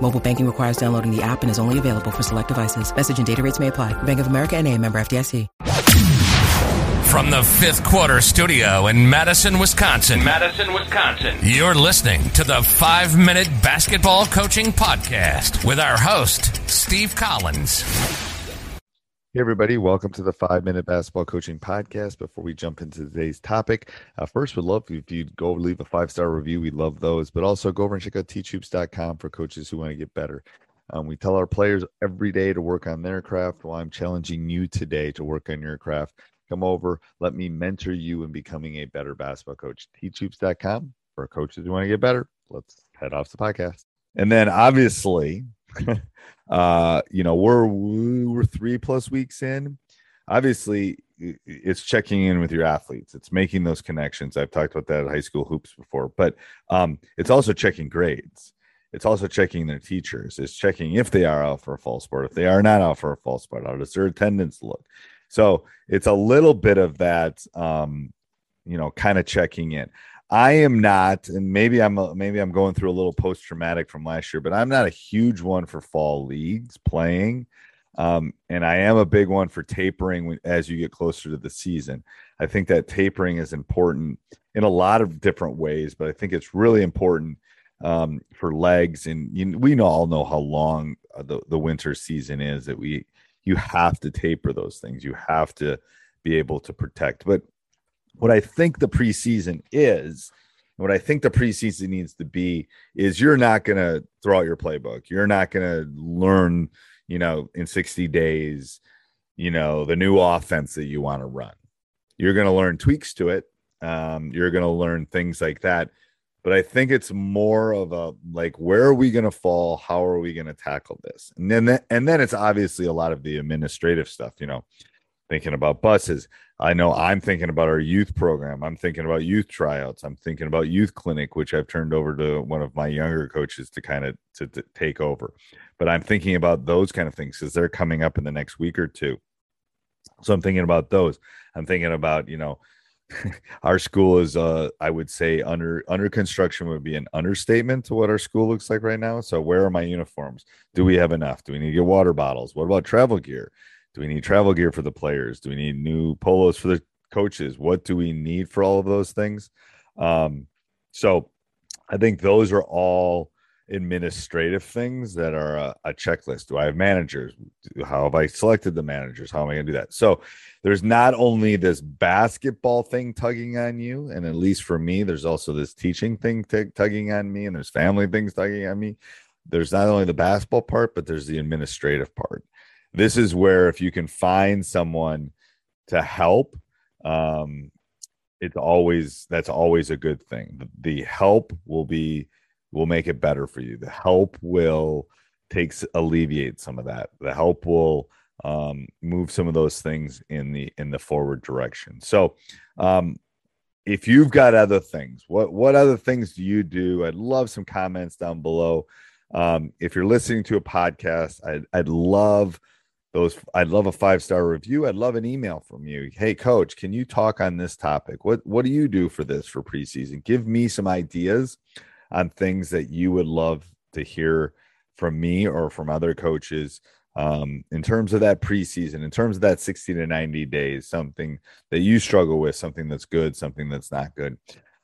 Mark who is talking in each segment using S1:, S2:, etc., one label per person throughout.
S1: Mobile banking requires downloading the app and is only available for select devices. Message and data rates may apply. Bank of America and a member FDIC.
S2: From the fifth quarter studio in Madison, Wisconsin.
S3: Madison, Wisconsin.
S2: You're listening to the five minute basketball coaching podcast with our host, Steve Collins.
S4: Hey, everybody, welcome to the Five Minute Basketball Coaching Podcast. Before we jump into today's topic, uh, first, we'd love if you'd go leave a five star review. We love those, but also go over and check out teachhoops.com for coaches who want to get better. Um, we tell our players every day to work on their craft. Well, I'm challenging you today to work on your craft. Come over, let me mentor you in becoming a better basketball coach. Teachhoops.com for coaches who want to get better. Let's head off the podcast. And then, obviously, uh, you know, we're we're three plus weeks in. Obviously, it's checking in with your athletes. It's making those connections. I've talked about that at high school hoops before, but um, it's also checking grades. It's also checking their teachers. It's checking if they are out for a fall sport, if they are not out for a fall sport. How does their attendance look? So it's a little bit of that, um, you know, kind of checking in. I am not, and maybe I'm a, maybe I'm going through a little post traumatic from last year, but I'm not a huge one for fall leagues playing, um, and I am a big one for tapering as you get closer to the season. I think that tapering is important in a lot of different ways, but I think it's really important um, for legs, and you, we all know how long uh, the the winter season is. That we you have to taper those things. You have to be able to protect, but what I think the preseason is, what I think the preseason needs to be is you're not going to throw out your playbook. You're not going to learn, you know, in 60 days, you know, the new offense that you want to run. You're going to learn tweaks to it. Um, you're going to learn things like that. But I think it's more of a like, where are we going to fall? How are we going to tackle this? And then, and then it's obviously a lot of the administrative stuff, you know, thinking about buses. I know I'm thinking about our youth program. I'm thinking about youth tryouts. I'm thinking about youth clinic, which I've turned over to one of my younger coaches to kind of to, to take over. But I'm thinking about those kind of things because they're coming up in the next week or two. So I'm thinking about those. I'm thinking about you know, our school is uh I would say under under construction would be an understatement to what our school looks like right now. So where are my uniforms? Do we have enough? Do we need to get water bottles? What about travel gear? Do we need travel gear for the players? Do we need new polos for the coaches? What do we need for all of those things? Um, so I think those are all administrative things that are a, a, checklist. Do I have managers? How have I selected the managers? How am I going to do that? So there's not only this basketball thing tugging on you, and at least for me, there's also this teaching thing t- tugging on me, and there's family things tugging on me. There's not only the basketball part, but there's the administrative part this is where if you can find someone to help um it's always that's always a good thing. The help will be will make it better for you. The help will takes alleviate some of that. The help will um, move some of those things in the in the forward direction. So um, if you've got other things what what other things do you do? I'd love some comments down below. Um, if you're listening to a podcast i'd, I'd love those I'd love a five star review. I'd love an email from you. Hey coach, can you talk on this topic? What what do you do for this for preseason? Give me some ideas on things that you would love to hear from me or from other coaches um, in terms of that preseason, in terms of that 60 to 90 days, something that you struggle with, something that's good, something that's not good.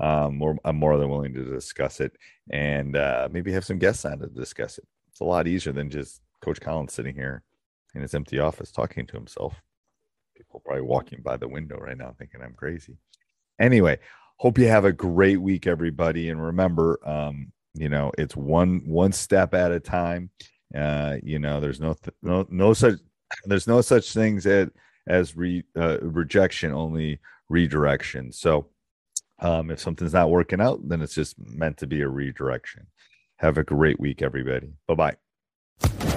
S4: Um, I'm more than willing to discuss it and uh, maybe have some guests on to discuss it. It's a lot easier than just Coach Collins sitting here in his empty office talking to himself. People probably walking by the window right now thinking I'm crazy. Anyway, hope you have a great week, everybody. And remember, um, you know, it's one one step at a time. Uh, you know, there's no th- no no such there's no such things as as re, uh, rejection, only redirection. So, um, if something's not working out, then it's just meant to be a redirection. Have a great week, everybody. Bye bye.